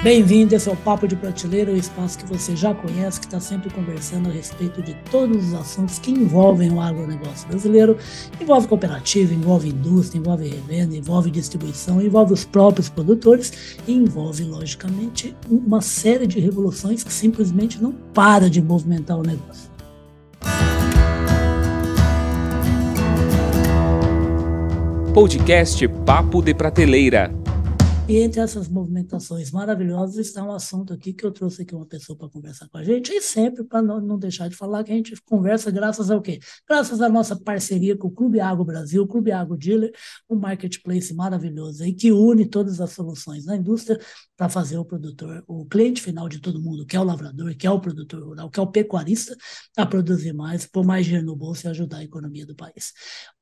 Bem-vindo, esse é o Papo de Prateleira, o espaço que você já conhece, que está sempre conversando a respeito de todos os assuntos que envolvem o agronegócio brasileiro. Envolve cooperativa, envolve indústria, envolve revenda, envolve distribuição, envolve os próprios produtores e envolve, logicamente, uma série de revoluções que simplesmente não para de movimentar o negócio. Podcast Papo de Prateleira e entre essas movimentações maravilhosas está um assunto aqui que eu trouxe aqui uma pessoa para conversar com a gente, e sempre para não, não, deixar de falar que a gente conversa graças ao quê? Graças à nossa parceria com o Clube Agro Brasil, o Clube Agro Dealer, um marketplace maravilhoso aí que une todas as soluções da indústria para fazer o produtor, o cliente final de todo mundo, que é o lavrador, que é o produtor rural, que é o pecuarista, a produzir mais, pôr mais dinheiro no bolso e ajudar a economia do país.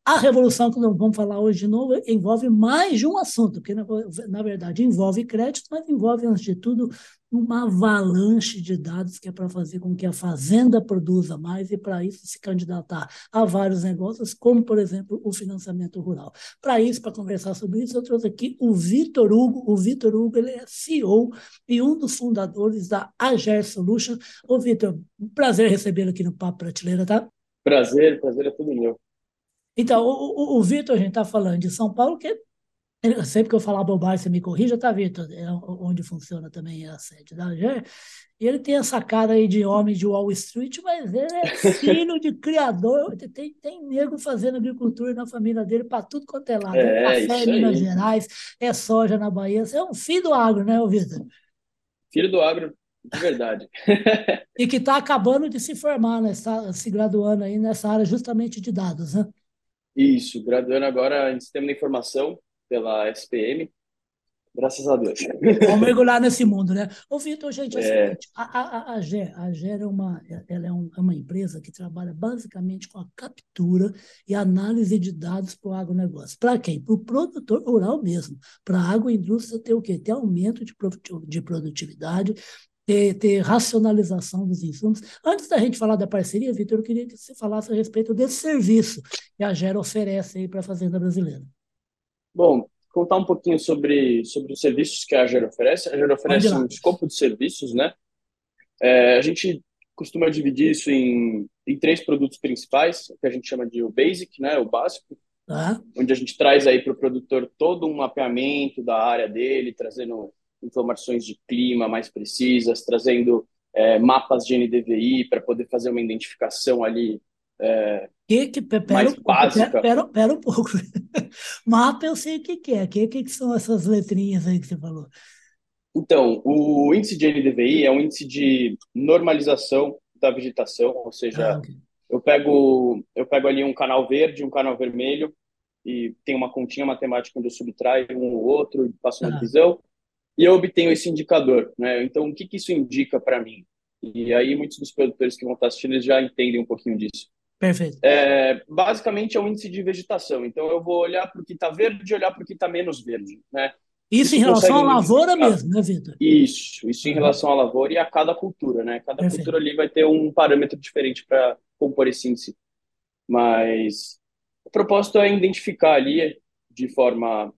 A revolução que nós vamos falar hoje de novo envolve mais de um assunto, porque na, na verdade envolve crédito, mas envolve, antes de tudo, uma avalanche de dados que é para fazer com que a fazenda produza mais e, para isso, se candidatar a vários negócios, como, por exemplo, o financiamento rural. Para isso, para conversar sobre isso, eu trouxe aqui o Vitor Hugo. O Vitor Hugo ele é CEO e um dos fundadores da Ager Solution. Ô, Vitor, um prazer recebê-lo aqui no Papo Prateleira, tá? Prazer, prazer é tudo meu. Então, o, o, o Vitor, a gente está falando de São Paulo, que sempre que eu falar bobagem, você me corrija, tá, Vitor? É onde funciona também a sede da. E ele tem essa cara aí de homem de Wall Street, mas ele é filho de criador. Tem, tem nego fazendo agricultura na família dele para tudo quanto é lado. É, é café em Minas Gerais, é soja na Bahia. Você é um filho do agro, né, Vitor? Filho do agro, de verdade. e que está acabando de se formar, né? se graduando aí nessa área justamente de dados, né? Isso, graduando agora em Sistema de Informação pela SPM. Graças a Deus. Vamos mergulhar nesse mundo, né? Ô, Vitor, gente, é, é. o seguinte, a, a, a, GER, a GER é, uma, ela é, um, é uma empresa que trabalha basicamente com a captura e análise de dados para o agronegócio. Para quem? Para o produtor rural mesmo. Para a agroindústria ter o quê? Ter aumento de produtividade, ter, ter racionalização dos insumos. Antes da gente falar da parceria, Vitor, eu queria que você falasse a respeito desse serviço que a Gera oferece aí para a Fazenda Brasileira. Bom, contar um pouquinho sobre, sobre os serviços que a Gera oferece. A Gera oferece um escopo de serviços, né? É, a gente costuma dividir isso em, em três produtos principais, que a gente chama de o basic, né, o básico, ah. onde a gente traz aí para o produtor todo um mapeamento da área dele, trazendo informações de clima mais precisas, trazendo é, mapas de NDVI para poder fazer uma identificação ali é, que, que, pera, mais pera, básica. Pera, pera, um pouco. Mapa eu sei o que, que é. O que, que são essas letrinhas aí que você falou? Então, o índice de NDVI é um índice de normalização da vegetação, ou seja, ah, okay. eu pego eu pego ali um canal verde, um canal vermelho e tem uma continha matemática onde eu subtraio um ou outro e faço uma ah. divisão e eu obtenho esse indicador, né? Então, o que, que isso indica para mim? E aí, muitos dos produtores que vão estar assistindo já entendem um pouquinho disso. Perfeito. É, basicamente, é um índice de vegetação. Então, eu vou olhar para o que está verde e olhar para o que está menos verde, né? Isso, em relação à lavoura mesmo, né, Vitor? Isso, isso em relação à lavoura e a cada cultura, né? Cada Perfeito. cultura ali vai ter um parâmetro diferente para compor esse índice. Mas o propósito é identificar ali de forma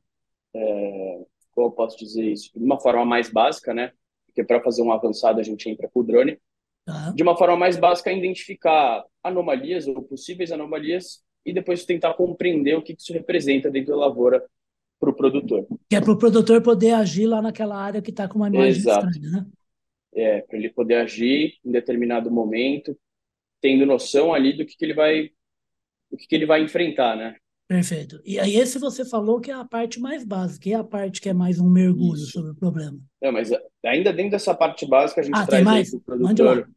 é, como eu posso dizer isso, de uma forma mais básica, né? Porque para fazer um avançado a gente entra com o drone. Uhum. De uma forma mais básica, identificar anomalias ou possíveis anomalias e depois tentar compreender o que isso representa dentro da lavoura para o produtor. Que é para o produtor poder agir lá naquela área que está com uma imagem Exato. estranha, né? É, para ele poder agir em determinado momento, tendo noção ali do que, que ele vai o que, que ele vai enfrentar, né? Perfeito. E aí esse você falou que é a parte mais básica, é a parte que é mais um mergulho Isso. sobre o problema. Não, mas ainda dentro dessa parte básica a gente ah, traz mais? para o produtor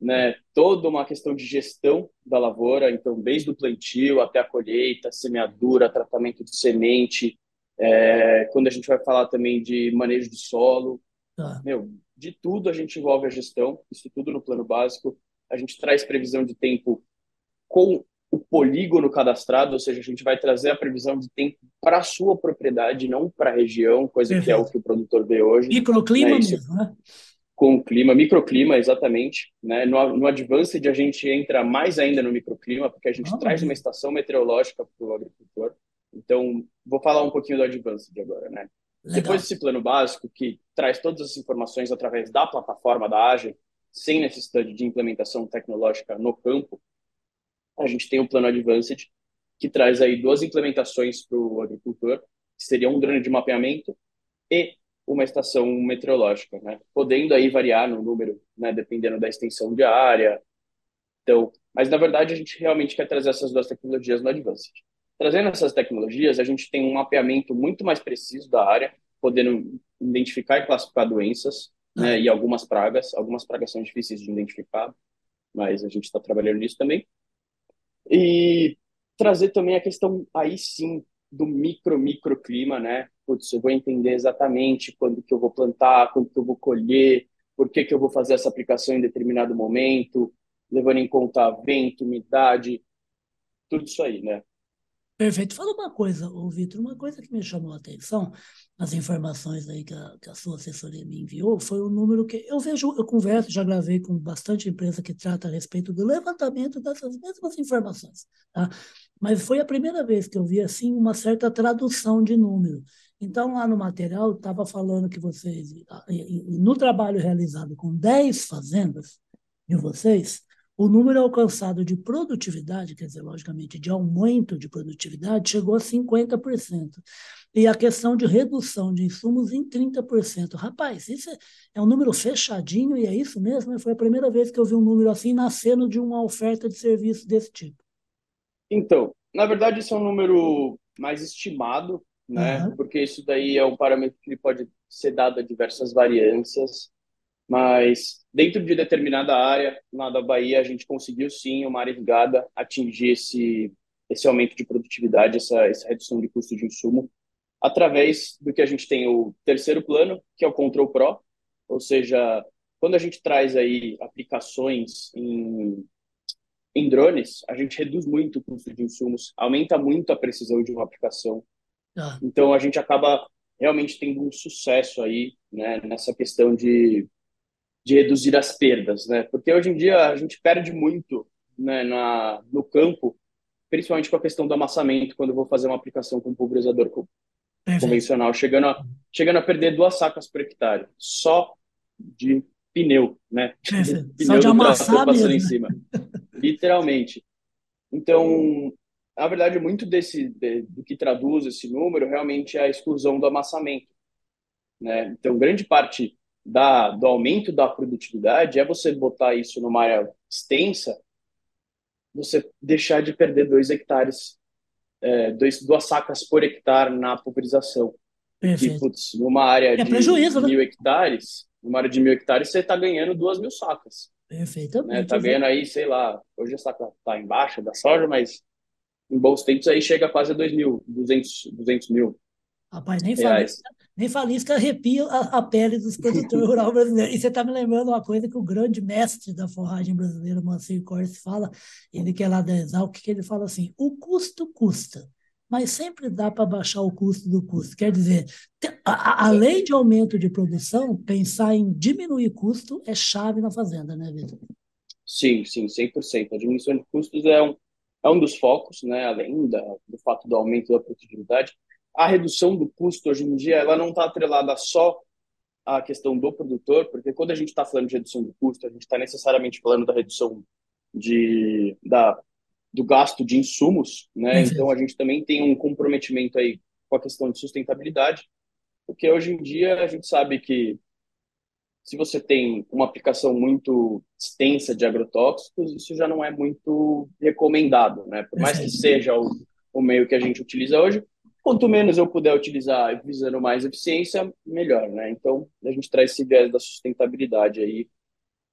né, toda uma questão de gestão da lavoura, então desde o plantio até a colheita, semeadura, tratamento de semente, é, quando a gente vai falar também de manejo de solo, tá. meu, de tudo a gente envolve a gestão, isso tudo no plano básico. A gente traz previsão de tempo com o polígono cadastrado, ou seja, a gente vai trazer a previsão de tempo para a sua propriedade, não para a região, coisa Perfeito. que é o que o produtor vê hoje. Microclima né? mesmo, né? Com o clima, microclima, exatamente. Né? No, no Advanced, a gente entra mais ainda no microclima, porque a gente ah, traz uma estação meteorológica para o agricultor. Então, vou falar um pouquinho do Advanced agora, né? Legal. Depois desse plano básico, que traz todas as informações através da plataforma da Agile, sem necessidade de implementação tecnológica no campo, a gente tem o plano Advanced, que traz aí duas implementações para o agricultor, que seria um drone de mapeamento e uma estação meteorológica, né? podendo aí variar no número, né? dependendo da extensão de área. Então, mas na verdade a gente realmente quer trazer essas duas tecnologias no Advanced. Trazendo essas tecnologias, a gente tem um mapeamento muito mais preciso da área, podendo identificar e classificar doenças né, e algumas pragas. Algumas pragas são difíceis de identificar, mas a gente está trabalhando nisso também. E trazer também a questão, aí sim, do micro, microclima, né? Putz, eu vou entender exatamente quando que eu vou plantar, quando que eu vou colher, por que que eu vou fazer essa aplicação em determinado momento, levando em conta vento, umidade, tudo isso aí, né? Perfeito. Fala uma coisa, Vitor, uma coisa que me chamou a atenção, as informações aí que a, que a, sua assessoria me enviou, foi o número que eu vejo, eu converso, já gravei com bastante empresa que trata a respeito do levantamento dessas mesmas informações, tá? Mas foi a primeira vez que eu vi, assim, uma certa tradução de número. Então, lá no material, estava falando que vocês, no trabalho realizado com 10 fazendas de vocês, o número alcançado de produtividade, quer dizer, logicamente, de aumento de produtividade, chegou a 50%. E a questão de redução de insumos em 30%. Rapaz, isso é, é um número fechadinho e é isso mesmo? Foi a primeira vez que eu vi um número assim nascendo de uma oferta de serviço desse tipo. Então, na verdade, isso é um número mais estimado, né? Uhum. Porque isso daí é um parâmetro que pode ser dado a diversas variâncias. Mas dentro de determinada área, na da Bahia, a gente conseguiu sim, uma área irrigada, atingir esse, esse aumento de produtividade, essa, essa redução de custo de insumo, através do que a gente tem o terceiro plano, que é o Control Pro, ou seja, quando a gente traz aí aplicações em, em drones, a gente reduz muito o custo de insumos, aumenta muito a precisão de uma aplicação. Ah. Então a gente acaba realmente tendo um sucesso aí né, nessa questão de de reduzir as perdas, né? Porque hoje em dia a gente perde muito né, na, no campo, principalmente com a questão do amassamento, quando eu vou fazer uma aplicação com pulverizador convencional, chegando a, chegando a perder duas sacas por hectare, só de pneu, né? pneu só de amassar passando em cima. Literalmente. Então, na verdade, muito desse de, do que traduz esse número realmente é a exclusão do amassamento. Né? Então, grande parte da, do aumento da produtividade é você botar isso numa área extensa, você deixar de perder dois hectares, é, dois, duas sacas por hectare na pulverização. E, putz, numa área é de prejuízo, né? mil né? hectares, numa área de mil hectares, você está ganhando duas mil sacas. Perfeitamente. Né? Tá ganhando aí, sei lá, hoje a saca está embaixo da soja, mas em bons tempos aí chega quase a dois mil, duzentos, duzentos mil. Rapaz, nem. Fala nem Falisca arrepia a, a pele dos produtores rurais brasileiros. E você está me lembrando uma coisa que o grande mestre da forragem brasileira, Mancir Cortes, fala, ele que é lá da Exalc, que ele fala assim, o custo custa, mas sempre dá para baixar o custo do custo. Quer dizer, a, a, além de aumento de produção, pensar em diminuir custo é chave na fazenda, né, Vitor? Sim, sim, 100%. A diminuição de custos é um, é um dos focos, né, além da, do fato do aumento da produtividade, a redução do custo hoje em dia ela não está atrelada só à questão do produtor, porque quando a gente está falando de redução do custo, a gente está necessariamente falando da redução de, da, do gasto de insumos, né? Então a gente também tem um comprometimento aí com a questão de sustentabilidade, porque hoje em dia a gente sabe que se você tem uma aplicação muito extensa de agrotóxicos, isso já não é muito recomendado, né? Por mais que seja o, o meio que a gente utiliza hoje, Quanto menos eu puder utilizar visando mais eficiência, melhor, né? Então, a gente traz esse viés da sustentabilidade aí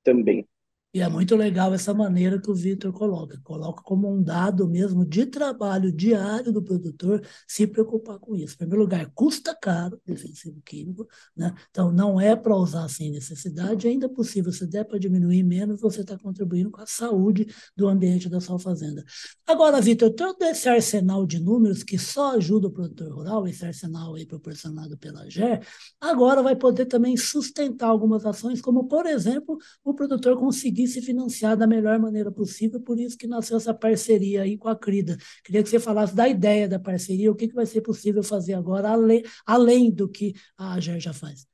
também. E é muito legal essa maneira que o Vitor coloca. Coloca como um dado mesmo de trabalho diário do produtor se preocupar com isso. Em primeiro lugar, custa caro defensivo químico, né? Então não é para usar sem necessidade, ainda possível, se der para diminuir menos, você está contribuindo com a saúde do ambiente da sua fazenda. Agora, Vitor, todo esse arsenal de números que só ajuda o produtor rural, esse arsenal aí proporcionado pela GER, agora vai poder também sustentar algumas ações, como, por exemplo, o produtor conseguir conseguir se financiar da melhor maneira possível, por isso que nasceu essa parceria aí com a Crida. Queria que você falasse da ideia da parceria, o que, que vai ser possível fazer agora, além, além do que a AGER já faz.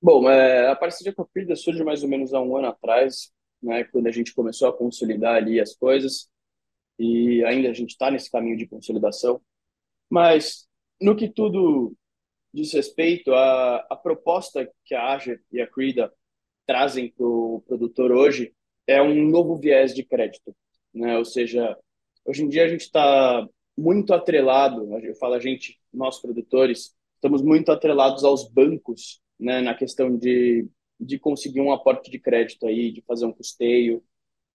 Bom, é, a parceria com a Crida surge mais ou menos há um ano atrás, né, quando a gente começou a consolidar ali as coisas, e ainda a gente está nesse caminho de consolidação, mas no que tudo diz respeito, a, a proposta que a Ager e a Crida trazem para o produtor hoje é um novo viés de crédito, né? Ou seja, hoje em dia a gente está muito atrelado, eu falo a gente, nós produtores, estamos muito atrelados aos bancos, né? Na questão de, de conseguir um aporte de crédito aí, de fazer um custeio.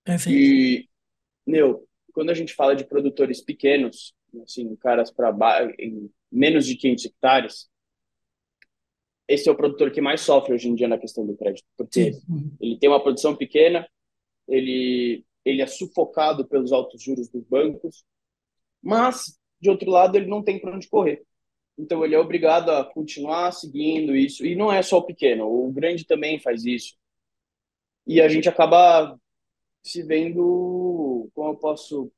Perfeito. E, meu, quando a gente fala de produtores pequenos, assim, caras para em menos de 500 hectares, esse é o produtor que mais sofre hoje em dia na questão do crédito, porque Sim. ele tem uma produção pequena, ele, ele é sufocado pelos altos juros dos bancos, mas, de outro lado, ele não tem para onde correr. Então, ele é obrigado a continuar seguindo isso. E não é só o pequeno, o grande também faz isso. E a gente acaba se vendo, como eu posso,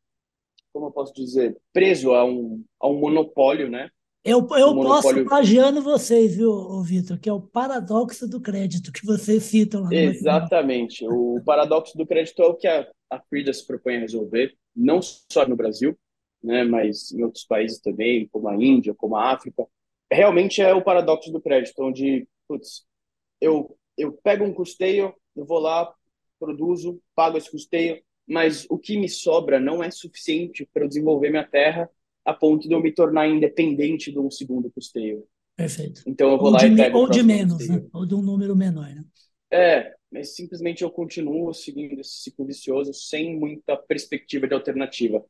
como eu posso dizer, preso a um, a um monopólio, né? Eu, eu posso plagiando vocês, viu, Vitor, que é o paradoxo do crédito que vocês citam lá. Exatamente. O paradoxo do crédito é o que a, a FRIDA se propõe a resolver, não só no Brasil, né, mas em outros países também, como a Índia, como a África. Realmente é o paradoxo do crédito, onde, putz, eu, eu pego um custeio, eu vou lá, produzo, pago esse custeio, mas o que me sobra não é suficiente para desenvolver minha terra a ponto de eu me tornar independente de um segundo custeio. Perfeito. Então eu vou ou lá e pego Ou de menos, né? ou de um número menor, né? É, mas simplesmente eu continuo seguindo esse ciclo vicioso sem muita perspectiva de alternativa.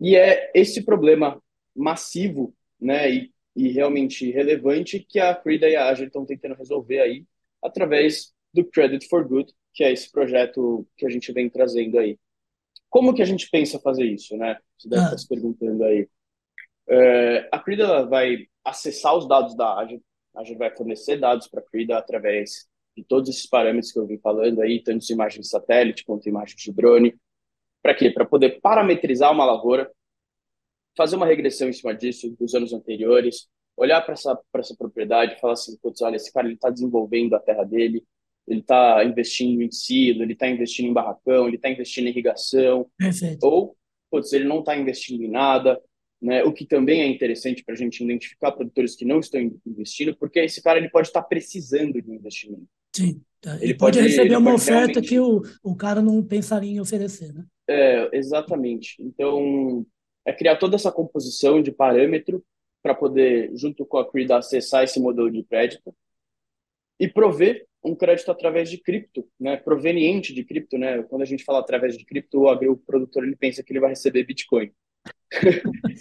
E é esse problema massivo, né, e, e realmente relevante que a Frida e a Agile estão tentando resolver aí através do Credit for Good, que é esse projeto que a gente vem trazendo aí. Como que a gente pensa fazer isso, né? Você deve ah. estar se perguntando aí. É, a Crida vai acessar os dados da Azure, a gente vai fornecer dados para a Crida através de todos esses parâmetros que eu vim falando aí, tanto de imagens de satélite quanto imagens de drone. Para quê? Para poder parametrizar uma lavoura, fazer uma regressão em cima disso dos anos anteriores, olhar para essa, essa propriedade e falar assim, putz, olha, esse cara está desenvolvendo a terra dele, ele está investindo em silo, ele está investindo em barracão, ele está investindo em irrigação, Perfeito. ou, putz, ele não está investindo em nada, né? O que também é interessante para a gente identificar produtores que não estão investindo, porque esse cara ele pode estar precisando de um investimento. Sim. Tá. Ele, ele pode, pode, receber ele uma pode oferta realmente... que o, o cara não pensaria em oferecer, né? É, exatamente. Então, é criar toda essa composição de parâmetro para poder, junto com a CRID, acessar esse modelo de crédito e prover um crédito através de cripto, né, proveniente de cripto, né? Quando a gente fala através de cripto, o agricultor ele pensa que ele vai receber Bitcoin.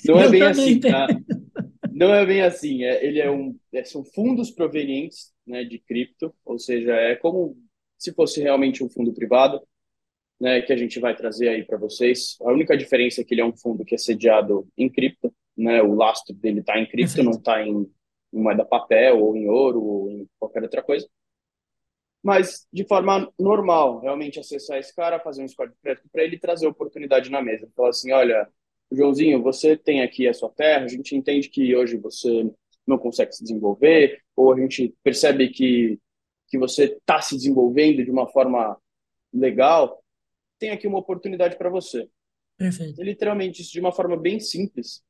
Não é bem assim, tá? Não é bem assim. É, ele é um, é, são fundos provenientes né, de cripto, ou seja, é como se fosse realmente um fundo privado, né, que a gente vai trazer aí para vocês. A única diferença é que ele é um fundo que é sediado em cripto, né, o lastro dele está em cripto, não está em, em moeda papel ou em ouro ou em qualquer outra coisa. Mas de forma normal, realmente acessar esse cara, fazer um score de crédito para ele trazer oportunidade na mesa. Falar assim, olha, Joãozinho, você tem aqui a sua terra, a gente entende que hoje você não consegue se desenvolver, ou a gente percebe que, que você está se desenvolvendo de uma forma legal, tem aqui uma oportunidade para você. Perfeito. E, literalmente, isso de uma forma bem simples,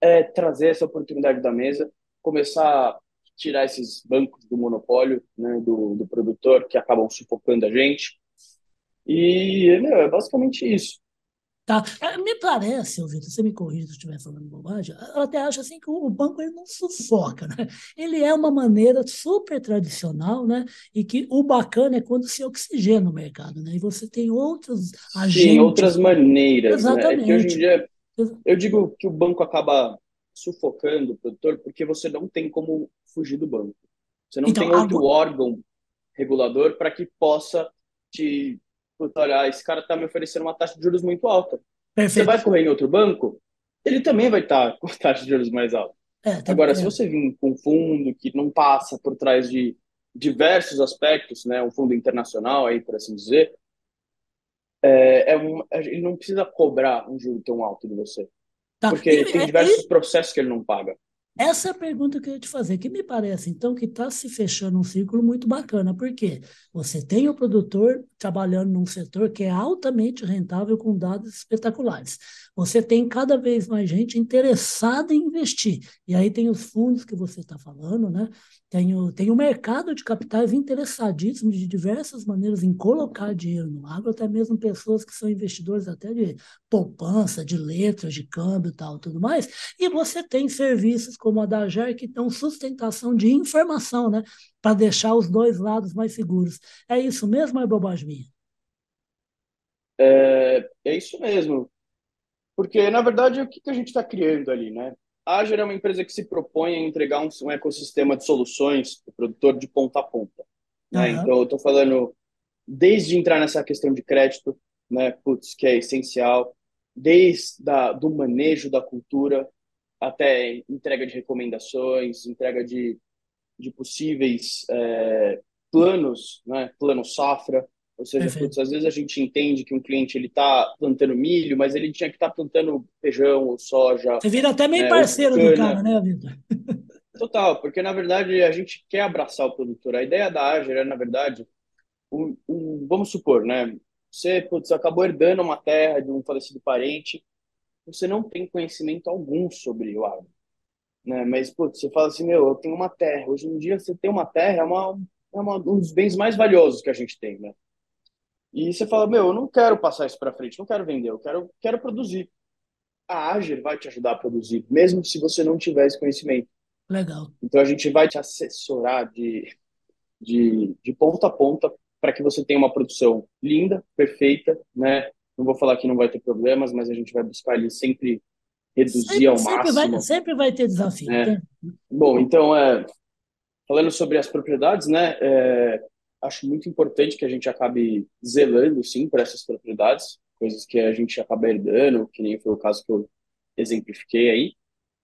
é trazer essa oportunidade da mesa, começar a tirar esses bancos do monopólio, né, do, do produtor, que acabam sufocando a gente. E, meu, é basicamente isso. Tá? É, me parece, Vitor, você me corrija se eu estiver falando bobagem, eu até acho assim que o banco ele não sufoca, né? Ele é uma maneira super tradicional, né? E que o bacana é quando se oxigena o mercado, né? E você tem outros agentes. Sim, outras maneiras. Exatamente. Né? É hoje em dia, eu digo que o banco acaba sufocando o produtor porque você não tem como fugir do banco. Você não então, tem outro agora... órgão regulador para que possa te olha, esse cara está me oferecendo uma taxa de juros muito alta. Perfeito. Você vai correr em outro banco, ele também vai estar tá com taxa de juros mais alta. É, tá Agora, se você vir com um fundo que não passa por trás de diversos aspectos, né, um fundo internacional aí, por assim dizer, é, é um, ele não precisa cobrar um juro tão alto de você. Tá. Porque tem diversos e, processos que ele não paga. Essa é a pergunta que eu ia te fazer, que me parece, então, que está se fechando um círculo muito bacana, porque você tem o produtor trabalhando num setor que é altamente rentável com dados espetaculares. Você tem cada vez mais gente interessada em investir. E aí tem os fundos que você está falando, né? Tem o, tem o mercado de capitais interessadíssimo de diversas maneiras em colocar dinheiro no agro, até mesmo pessoas que são investidores até de poupança, de letras, de câmbio tal, tudo mais. E você tem serviços como a da GER, que dão sustentação de informação, né? Para deixar os dois lados mais seguros. É isso mesmo ou é bobagem minha? É, é isso mesmo. Porque, na verdade, o que, que a gente está criando ali, né? A Ager é uma empresa que se propõe a entregar um, um ecossistema de soluções para o produtor de ponta a ponta. Né? Uhum. Então, eu estou falando desde entrar nessa questão de crédito, né, putz, que é essencial, desde da, do manejo da cultura, até entrega de recomendações, entrega de, de possíveis é, planos, né, plano safra, ou seja, putz, às vezes a gente entende que um cliente ele está plantando milho, mas ele tinha que estar tá plantando feijão ou soja. Você vira até meio né, parceiro do cara, né, Vitor? Total, porque na verdade a gente quer abraçar o produtor. A ideia da Ager é, na verdade, um, vamos supor, né? Você putz, acabou herdando uma terra de um falecido parente, você não tem conhecimento algum sobre o agro. Né? Mas, putz, você fala assim, meu, eu tenho uma terra. Hoje em dia, você tem uma terra é, uma, é uma, um dos bens mais valiosos que a gente tem, né? E você fala, meu, eu não quero passar isso para frente, não quero vender, eu quero, quero produzir. A Ager vai te ajudar a produzir, mesmo se você não tiver esse conhecimento. Legal. Então a gente vai te assessorar de, de, de ponta a ponta para que você tenha uma produção linda, perfeita, né? Não vou falar que não vai ter problemas, mas a gente vai buscar ali sempre reduzir sempre, ao sempre máximo. Vai, sempre vai ter desafio. É. Bom, então, é, falando sobre as propriedades, né? É, acho muito importante que a gente acabe zelando, sim, por essas propriedades, coisas que a gente acaba herdando, que nem foi o caso que eu exemplifiquei aí.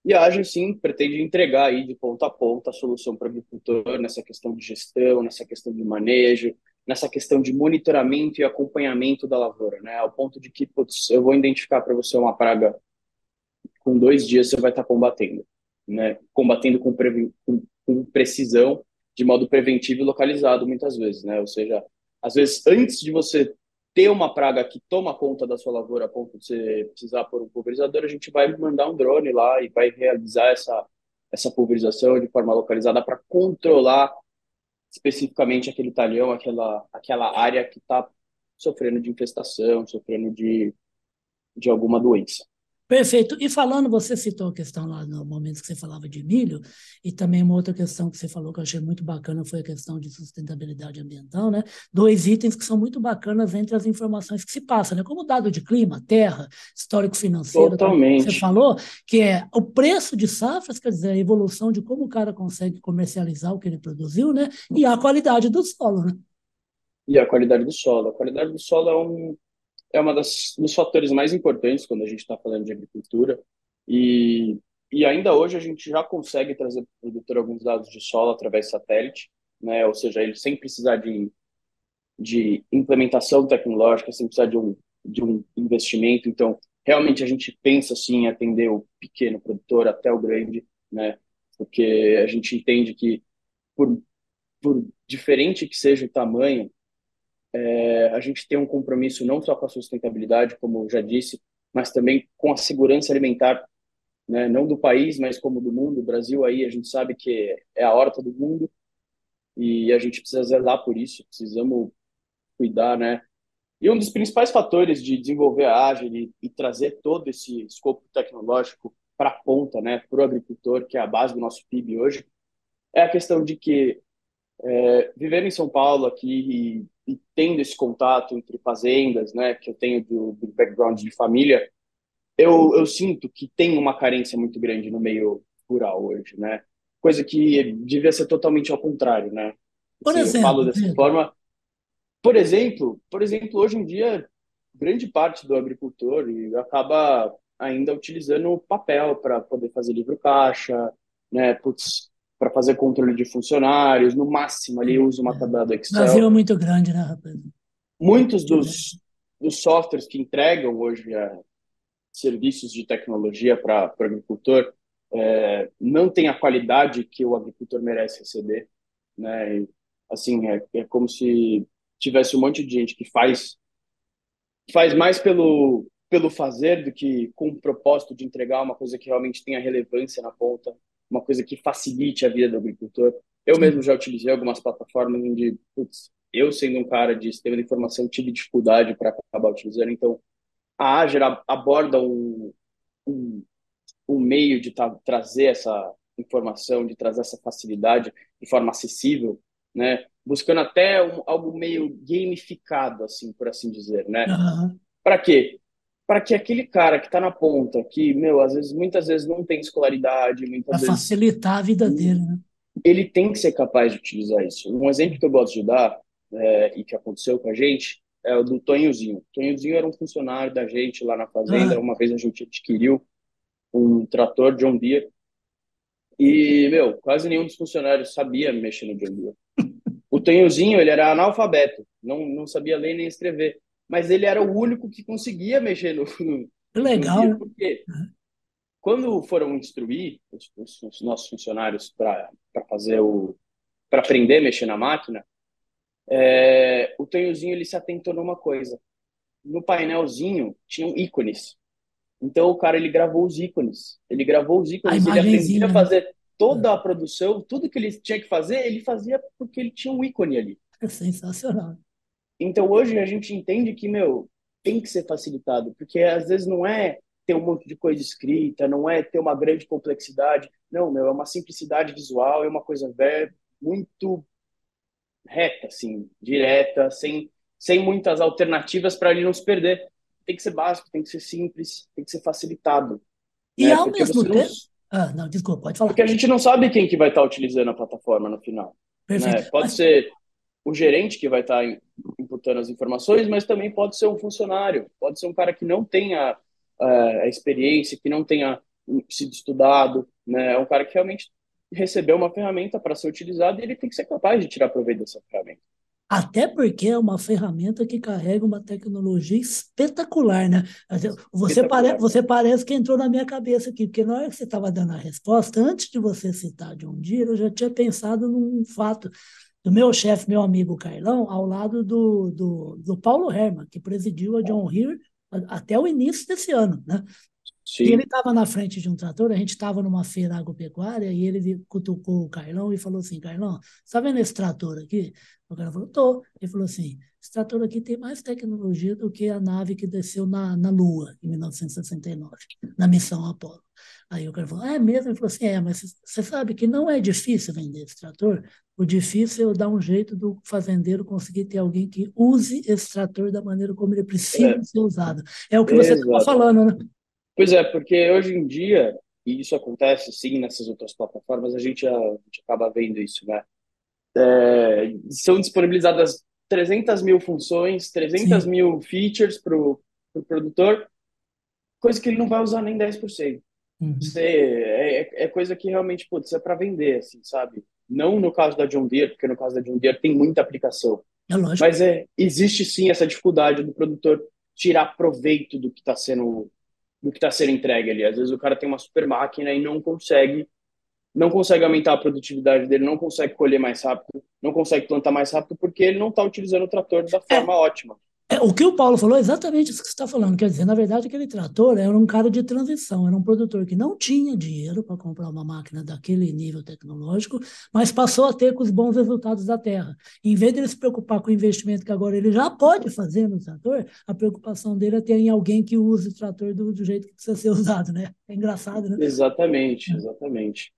E a Agile, sim, pretende entregar aí de ponta a ponta a solução para o agricultor nessa questão de gestão, nessa questão de manejo, nessa questão de monitoramento e acompanhamento da lavoura, né? Ao ponto de que, putz, eu vou identificar para você uma praga, com dois dias você vai estar tá combatendo, né? Combatendo com, com, com precisão de modo preventivo e localizado muitas vezes, né? Ou seja, às vezes antes de você ter uma praga que toma conta da sua lavoura a ponto de você precisar por um pulverizador, a gente vai mandar um drone lá e vai realizar essa essa pulverização de forma localizada para controlar especificamente aquele talhão, aquela aquela área que está sofrendo de infestação, sofrendo de de alguma doença. Perfeito. E falando, você citou a questão lá no momento que você falava de milho, e também uma outra questão que você falou que eu achei muito bacana foi a questão de sustentabilidade ambiental, né? Dois itens que são muito bacanas entre as informações que se passam, né? Como dado de clima, terra, histórico financeiro. Totalmente. Você falou que é o preço de safras, quer dizer, a evolução de como o cara consegue comercializar o que ele produziu, né? E a qualidade do solo, né? E a qualidade do solo. A qualidade do solo é um é uma das dos fatores mais importantes quando a gente está falando de agricultura e e ainda hoje a gente já consegue trazer para o produtor alguns dados de solo através de satélite, né? Ou seja, ele sem precisar de de implementação tecnológica, sem precisar de um de um investimento. Então, realmente a gente pensa assim em atender o pequeno produtor até o grande, né? Porque a gente entende que por por diferente que seja o tamanho, é, a gente tem um compromisso não só com a sustentabilidade, como já disse, mas também com a segurança alimentar, né, não do país, mas como do mundo. O Brasil aí a gente sabe que é a horta do mundo e a gente precisa zelar por isso, precisamos cuidar, né? E um dos principais fatores de desenvolver a Agile e, e trazer todo esse escopo tecnológico para a ponta, né, para o agricultor, que é a base do nosso PIB hoje, é a questão de que é, viver em São Paulo aqui e, e, tendo esse contato entre fazendas, né, que eu tenho do, do background de família, eu, eu sinto que tem uma carência muito grande no meio rural hoje, né? Coisa que devia ser totalmente ao contrário, né? Por assim, exemplo, eu falo dessa forma. Por exemplo, por exemplo, hoje em dia grande parte do agricultor acaba ainda utilizando papel para poder fazer livro caixa, né? Putz, para fazer controle de funcionários, no máximo ali usa uma tabela do Excel. O Brasil é muito grande, né, rapaz? Muitos dos os softwares que entregam hoje a, serviços de tecnologia para o agricultor é, não tem a qualidade que o agricultor merece receber, né? E, assim, é, é como se tivesse um monte de gente que faz faz mais pelo pelo fazer do que com o propósito de entregar uma coisa que realmente tenha relevância na ponta, uma coisa que facilite a vida do agricultor. Eu mesmo já utilizei algumas plataformas onde, putz, eu sendo um cara de sistema de informação tive dificuldade para acabar utilizando, então a Azure aborda um, um, um meio de tra trazer essa informação, de trazer essa facilidade de forma acessível, né? Buscando até um, algo meio gamificado, assim, por assim dizer, né? Uhum. Para quê? Para que aquele cara que está na ponta, que, meu, às vezes, muitas vezes não tem escolaridade, muitas pra vezes... facilitar a vida dele, né? Ele tem que ser capaz de utilizar isso. Um exemplo que eu gosto de dar, é, e que aconteceu com a gente, é o do Tonhozinho. Tonhozinho era um funcionário da gente lá na fazenda. Ah. Uma vez a gente adquiriu um trator John Deere e, meu, quase nenhum dos funcionários sabia mexer no John Deere. O Tonhozinho, ele era analfabeto, não, não sabia ler nem escrever, mas ele era o único que conseguia mexer no, no Legal. No porque quando foram instruir os, os, os nossos funcionários para fazer o para aprender a mexer na máquina, é, o Tonhozinho ele se atentou numa coisa. No painelzinho tinham ícones. Então o cara ele gravou os ícones. Ele gravou os ícones, ele aprendia a né? fazer toda a produção, tudo que ele tinha que fazer, ele fazia porque ele tinha um ícone ali. É sensacional. Então hoje a gente entende que, meu, tem que ser facilitado, porque às vezes não é ter um monte de coisa escrita, não é ter uma grande complexidade. Não, meu, é uma simplicidade visual, é uma coisa velha, muito reta, assim, direta, sem, sem muitas alternativas para ele não se perder. Tem que ser básico, tem que ser simples, tem que ser facilitado. E né? ao Porque mesmo tempo. Não... Ah, não, desculpa, pode falar. Porque a gente não sabe quem que vai estar utilizando a plataforma no final. Né? Pode mas... ser o gerente que vai estar imputando as informações, mas também pode ser um funcionário, pode ser um cara que não tenha uh, a experiência, que não tenha sido estudado, né? É um cara que realmente recebeu uma ferramenta para ser utilizada e ele tem que ser capaz de tirar proveito dessa ferramenta. Até porque é uma ferramenta que carrega uma tecnologia espetacular, né? Você, Pare, você parece que entrou na minha cabeça aqui, porque na hora que você estava dando a resposta, antes de você citar John Deere, eu já tinha pensado num fato do meu chefe, meu amigo Carlão, ao lado do, do, do Paulo Herman, que presidiu a John Deere até o início desse ano, né? Sim. E ele estava na frente de um trator, a gente estava numa feira agropecuária e ele cutucou o Carlão e falou assim, Carlão, está vendo esse trator aqui? O cara falou, tô. Ele falou assim, esse trator aqui tem mais tecnologia do que a nave que desceu na, na Lua, em 1969, na missão Apollo. Aí o cara falou, é mesmo? Ele falou assim, é, mas você sabe que não é difícil vender esse trator? O difícil é dar um jeito do fazendeiro conseguir ter alguém que use esse trator da maneira como ele precisa é. ser usado. É o que você estava falando, né? Pois é, porque hoje em dia, e isso acontece sim nessas outras plataformas, a gente, a, a gente acaba vendo isso, né? É, são disponibilizadas 300 mil funções, 300 sim. mil features para o pro produtor, coisa que ele não vai usar nem 10%. Uhum. Você, é, é coisa que realmente, putz, é para vender, assim, sabe? Não no caso da John Deere, porque no caso da John Deere tem muita aplicação. É lógico. Mas é, existe sim essa dificuldade do produtor tirar proveito do que está sendo do que está sendo entregue ali. Às vezes o cara tem uma super máquina e não consegue não consegue aumentar a produtividade dele, não consegue colher mais rápido, não consegue plantar mais rápido porque ele não está utilizando o trator da forma é. ótima. É, o que o Paulo falou é exatamente isso que você está falando. Quer dizer, na verdade, aquele trator era um cara de transição, era um produtor que não tinha dinheiro para comprar uma máquina daquele nível tecnológico, mas passou a ter com os bons resultados da terra. Em vez de ele se preocupar com o investimento que agora ele já pode fazer no trator, a preocupação dele é ter em alguém que use o trator do, do jeito que precisa ser usado, né? É engraçado, né? Exatamente, exatamente.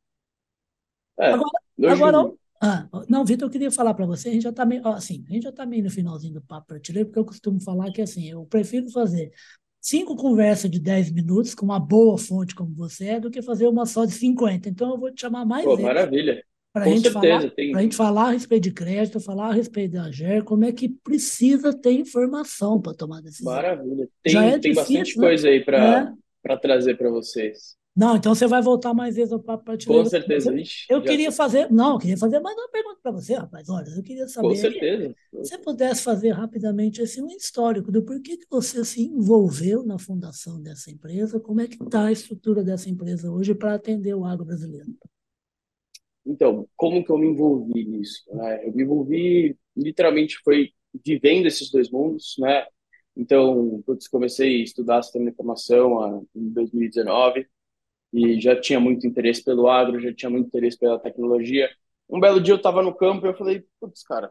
É, agora, agora ah, não, Vitor, eu queria falar para você, a gente já está meio, assim, a gente já está meio no finalzinho do papo prateleiro, porque eu costumo falar que assim, eu prefiro fazer cinco conversas de 10 minutos com uma boa fonte como você é, do que fazer uma só de 50. Então eu vou te chamar mais Pô. Maravilha. Para a gente, falar, tem... gente falar a respeito de crédito, falar a respeito da GER, como é que precisa ter informação para tomar decisão. Maravilha. Tem, Já é tem difícil, bastante né? coisa aí para é. trazer para vocês. Não, então você vai voltar mais vezes para prateleira. Com certeza. Ixi, eu queria sei. fazer. Não, eu queria fazer mais uma pergunta para você, rapaz. Olha, eu queria saber. Com certeza. Se você pudesse fazer rapidamente assim, um histórico do porquê que você se envolveu na fundação dessa empresa, como é que está a estrutura dessa empresa hoje para atender o agro brasileiro? Então, como que eu me envolvi nisso? Né? Eu me envolvi, literalmente, foi vivendo esses dois mundos, né? Então, putz, comecei a estudar sistema de informação em 2019 e já tinha muito interesse pelo agro, já tinha muito interesse pela tecnologia. Um belo dia eu estava no campo e eu falei, putz, cara,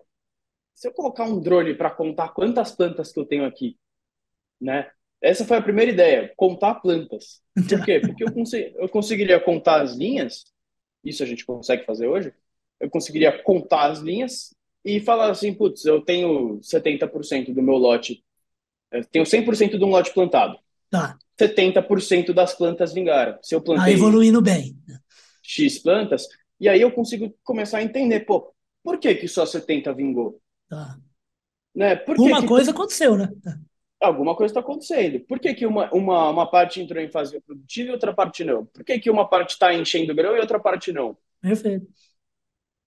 se eu colocar um drone para contar quantas plantas que eu tenho aqui, né? Essa foi a primeira ideia, contar plantas. Por quê? Porque eu, cons eu conseguiria contar as linhas, isso a gente consegue fazer hoje, eu conseguiria contar as linhas e falar assim, putz, eu tenho 70% do meu lote, eu tenho 100% de um lote plantado. Tá. 70% das plantas vingaram. Se eu plantei. Tá evoluindo bem. X plantas, e aí eu consigo começar a entender, pô, por que, que só 70 vingou? Tá. Né? Por Alguma que coisa aconteceu, né? Alguma coisa está acontecendo. Por que, que uma, uma, uma parte entrou em fase produtiva e outra parte não? Por que, que uma parte está enchendo grão e outra parte não? Perfeito.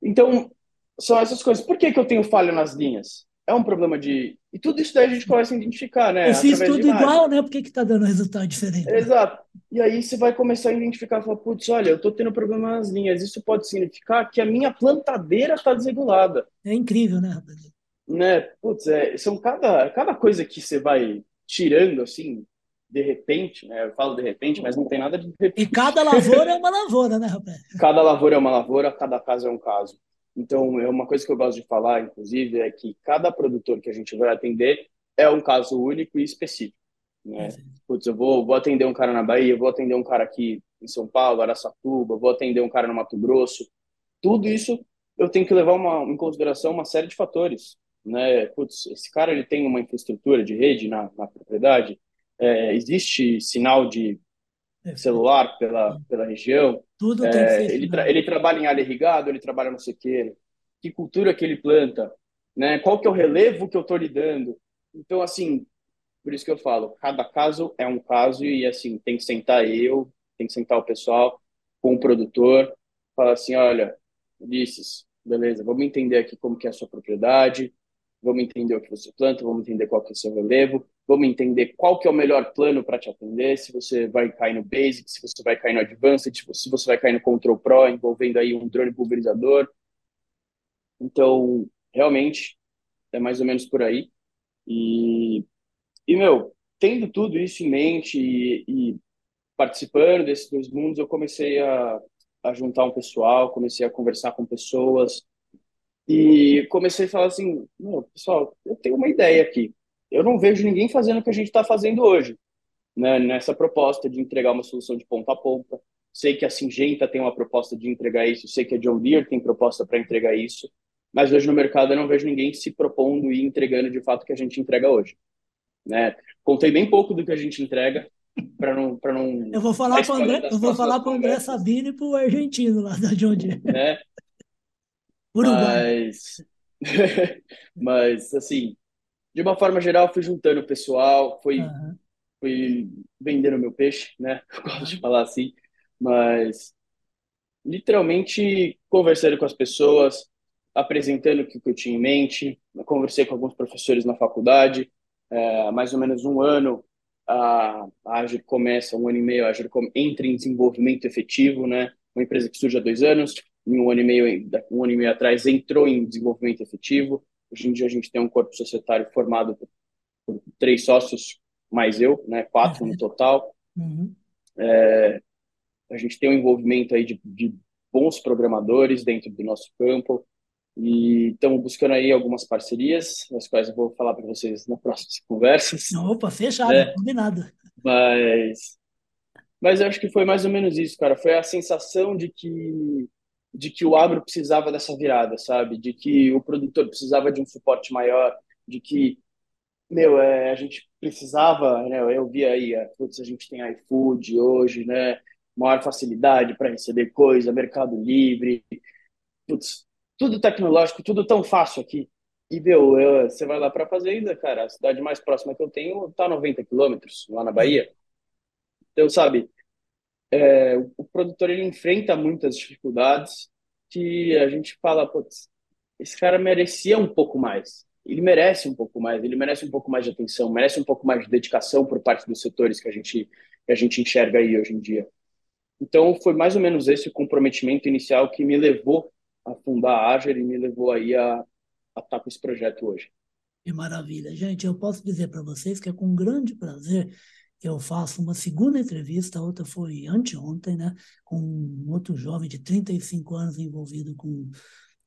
Então, são essas coisas. Por que, que eu tenho falha nas linhas? é um problema de. E tudo isso daí a gente começa a identificar, né? Eu fiz tudo igual, né? Por que está dando resultado diferente? Exato. E aí você vai começar a identificar, falar, putz, olha, eu estou tendo problema nas linhas. Isso pode significar que a minha plantadeira está desregulada. É incrível, né, rapaz? Né? Putz, é, são cada, cada coisa que você vai tirando, assim, de repente, né? Eu falo de repente, mas não tem nada de repente. E cada lavoura é uma lavoura, né, rapaz? Cada lavoura é uma lavoura, cada caso é um caso. Então, é uma coisa que eu gosto de falar, inclusive, é que cada produtor que a gente vai atender é um caso único e específico. Né? Putz, eu vou, vou atender um cara na Bahia, vou atender um cara aqui em São Paulo, Araçatuba, vou atender um cara no Mato Grosso. Tudo isso eu tenho que levar uma, em consideração uma série de fatores. Né? Putz, esse cara ele tem uma infraestrutura de rede na, na propriedade, é, existe sinal de celular pela, pela região. Tudo é, tem que ser ele, tra ele trabalha em área irrigada, ele trabalha no sequeiro. Que cultura que ele planta, né? Qual que é o relevo que eu estou lidando? Então, assim, por isso que eu falo, cada caso é um caso e, assim, tem que sentar eu, tem que sentar o pessoal com o produtor, falar assim, olha, Ulisses, beleza, vamos entender aqui como que é a sua propriedade, vamos entender o que você planta, vamos entender qual que é o seu relevo, vamos entender qual que é o melhor plano para te atender, se você vai cair no Basic, se você vai cair no Advanced, se você vai cair no Control Pro, envolvendo aí um drone pulverizador. Então, realmente, é mais ou menos por aí. E, e meu, tendo tudo isso em mente e, e participando desses dois mundos, eu comecei a, a juntar um pessoal, comecei a conversar com pessoas, e comecei a falar assim, meu, pessoal, eu tenho uma ideia aqui. Eu não vejo ninguém fazendo o que a gente está fazendo hoje, né? nessa proposta de entregar uma solução de ponta a ponta. Sei que a Singenta tem uma proposta de entregar isso, sei que a John Deere tem proposta para entregar isso, mas hoje no mercado eu não vejo ninguém se propondo e entregando de fato o que a gente entrega hoje. Né? Contei bem pouco do que a gente entrega, para não não eu vou falar para André eu vou falar para André Sabine e para o argentino lá da John Deere né? Uruguai. Mas, mas, assim, de uma forma geral, fui juntando o pessoal, fui, uhum. fui vendendo meu peixe, né? Eu gosto de falar assim, mas literalmente conversando com as pessoas, apresentando o que eu tinha em mente. Eu conversei com alguns professores na faculdade, é, mais ou menos um ano a, a Agir começa, um ano e meio, a Agir entra em desenvolvimento efetivo, né? Uma empresa que surge há dois anos, um ano e meio, um ano e meio atrás, entrou em desenvolvimento efetivo. Hoje em dia a gente tem um corpo societário formado por, por três sócios, mais eu, né, quatro no total. Uhum. É, a gente tem um envolvimento aí de, de bons programadores dentro do nosso campo e estamos buscando aí algumas parcerias, as quais eu vou falar para vocês nas próximas conversas. Opa, fechado, é, combinado. Mas, mas eu acho que foi mais ou menos isso, cara. Foi a sensação de que de que o agro precisava dessa virada, sabe? De que o produtor precisava de um suporte maior, de que, meu, é, a gente precisava, né? Eu via aí, é, putz, a gente tem iFood hoje, né? Maior facilidade para receber coisa, Mercado Livre, putz, tudo tecnológico, tudo tão fácil aqui. E, meu, eu, você vai lá para a fazenda, cara, a cidade mais próxima que eu tenho tá a 90 quilômetros, lá na Bahia. Então, sabe, é, o produtor ele enfrenta muitas dificuldades que a gente fala, putz, esse cara merecia um pouco mais. Ele merece um pouco mais, ele merece um pouco mais de atenção, merece um pouco mais de dedicação por parte dos setores que a gente, que a gente enxerga aí hoje em dia. Então, foi mais ou menos esse comprometimento inicial que me levou a fundar a Ager e me levou aí a, a estar com esse projeto hoje. Que maravilha. Gente, eu posso dizer para vocês que é com grande prazer eu faço uma segunda entrevista, a outra foi anteontem, né, com um outro jovem de 35 anos envolvido com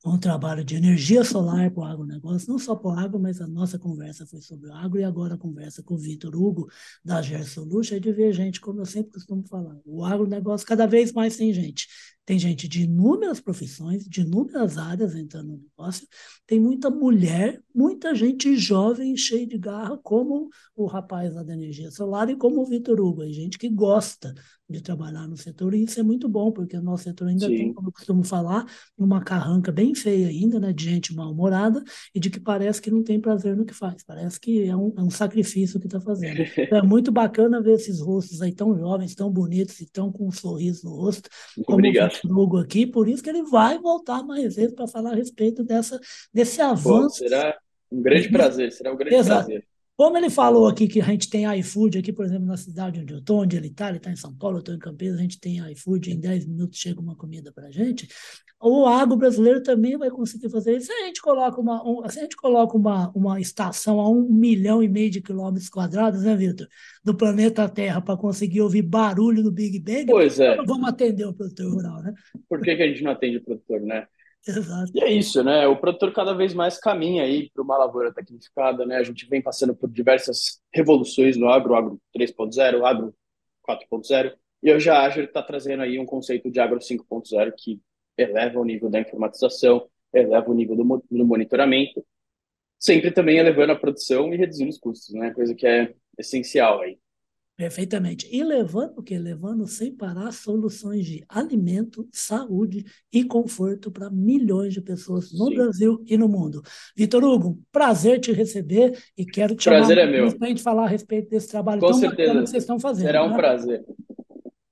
um trabalho de energia solar para o agronegócio, não só para o agro, mas a nossa conversa foi sobre o agro e agora a conversa com o Vitor Hugo, da Gersolution, é de ver gente, como eu sempre costumo falar, o agronegócio cada vez mais tem gente tem gente de inúmeras profissões, de inúmeras áreas entrando no negócio. Tem muita mulher, muita gente jovem, cheia de garra, como o rapaz lá da energia solar e como o Vitor Hugo. Aí, gente que gosta de trabalhar no setor, e isso é muito bom, porque o nosso setor ainda Sim. tem, como eu costumo falar, uma carranca bem feia ainda, né, de gente mal-humorada e de que parece que não tem prazer no que faz, parece que é um, é um sacrifício que está fazendo. Então, é muito bacana ver esses rostos aí tão jovens, tão bonitos e tão com um sorriso no rosto, como Obrigado. Hugo aqui, por isso que ele vai voltar mais vezes para falar a respeito dessa, desse avanço. Pô, será um grande prazer, será um grande Exato. prazer. Como ele falou aqui que a gente tem iFood aqui, por exemplo, na cidade onde eu estou, onde ele está, ele está em São Paulo, eu estou em Campinas, a gente tem iFood, em 10 minutos chega uma comida para a gente. O agro brasileiro também vai conseguir fazer isso. Se a gente coloca uma, um, se a gente coloca uma, uma estação a um milhão e meio de quilômetros quadrados, né, Vitor? Do planeta Terra, para conseguir ouvir barulho do Big Bang, pois é. vamos atender o produtor rural, né? Por que, que a gente não atende o produtor, né? Exato. E é isso, né? O produtor cada vez mais caminha aí para uma lavoura tecnificada, né? A gente vem passando por diversas revoluções no agro, agro 3.0, agro 4.0, e hoje a Azure está trazendo aí um conceito de agro 5.0 que eleva o nível da informatização, eleva o nível do, do monitoramento, sempre também elevando a produção e reduzindo os custos, né? Coisa que é essencial aí. Perfeitamente. E levando o quê? Levando sem parar soluções de alimento, saúde e conforto para milhões de pessoas no Sim. Brasil e no mundo. Vitor Hugo, prazer te receber e quero te prazer chamar é para a gente falar a respeito desse trabalho Com tão certeza. bacana que vocês estão fazendo. Será um né? prazer.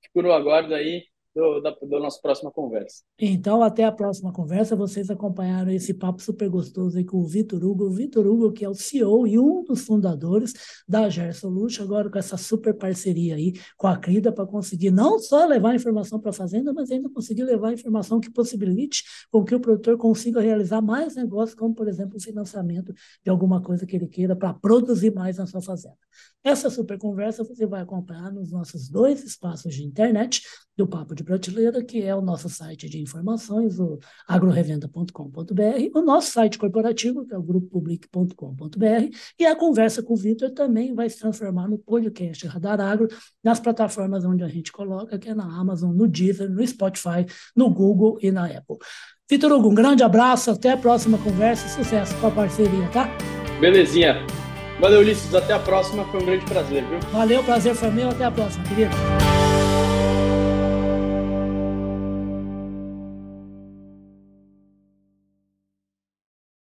Fico no aguardo aí do, da, nossa próxima conversa. Então, até a próxima conversa. Vocês acompanharam esse papo super gostoso aí com o Vitor Hugo. O Vitor Hugo, que é o CEO e um dos fundadores da Gersolution, agora com essa super parceria aí com a Crida para conseguir não só levar informação para a fazenda, mas ainda conseguir levar informação que possibilite com que o produtor consiga realizar mais negócios, como, por exemplo, o financiamento de alguma coisa que ele queira para produzir mais na sua fazenda. Essa super conversa você vai acompanhar nos nossos dois espaços de internet, do Papo de Prateleira, que é o nosso site de informações, o agrorevenda.com.br, o nosso site corporativo, que é o grupopublic.com.br, e a conversa com o Vitor também vai se transformar no podcast Radar Agro, nas plataformas onde a gente coloca, que é na Amazon, no Deezer, no Spotify, no Google e na Apple. Vitor Hugo, um grande abraço, até a próxima conversa, sucesso com a parceria, tá? Belezinha. Valeu, Ulisses, até a próxima, foi um grande prazer, viu? Valeu, prazer foi meu, até a próxima, querido.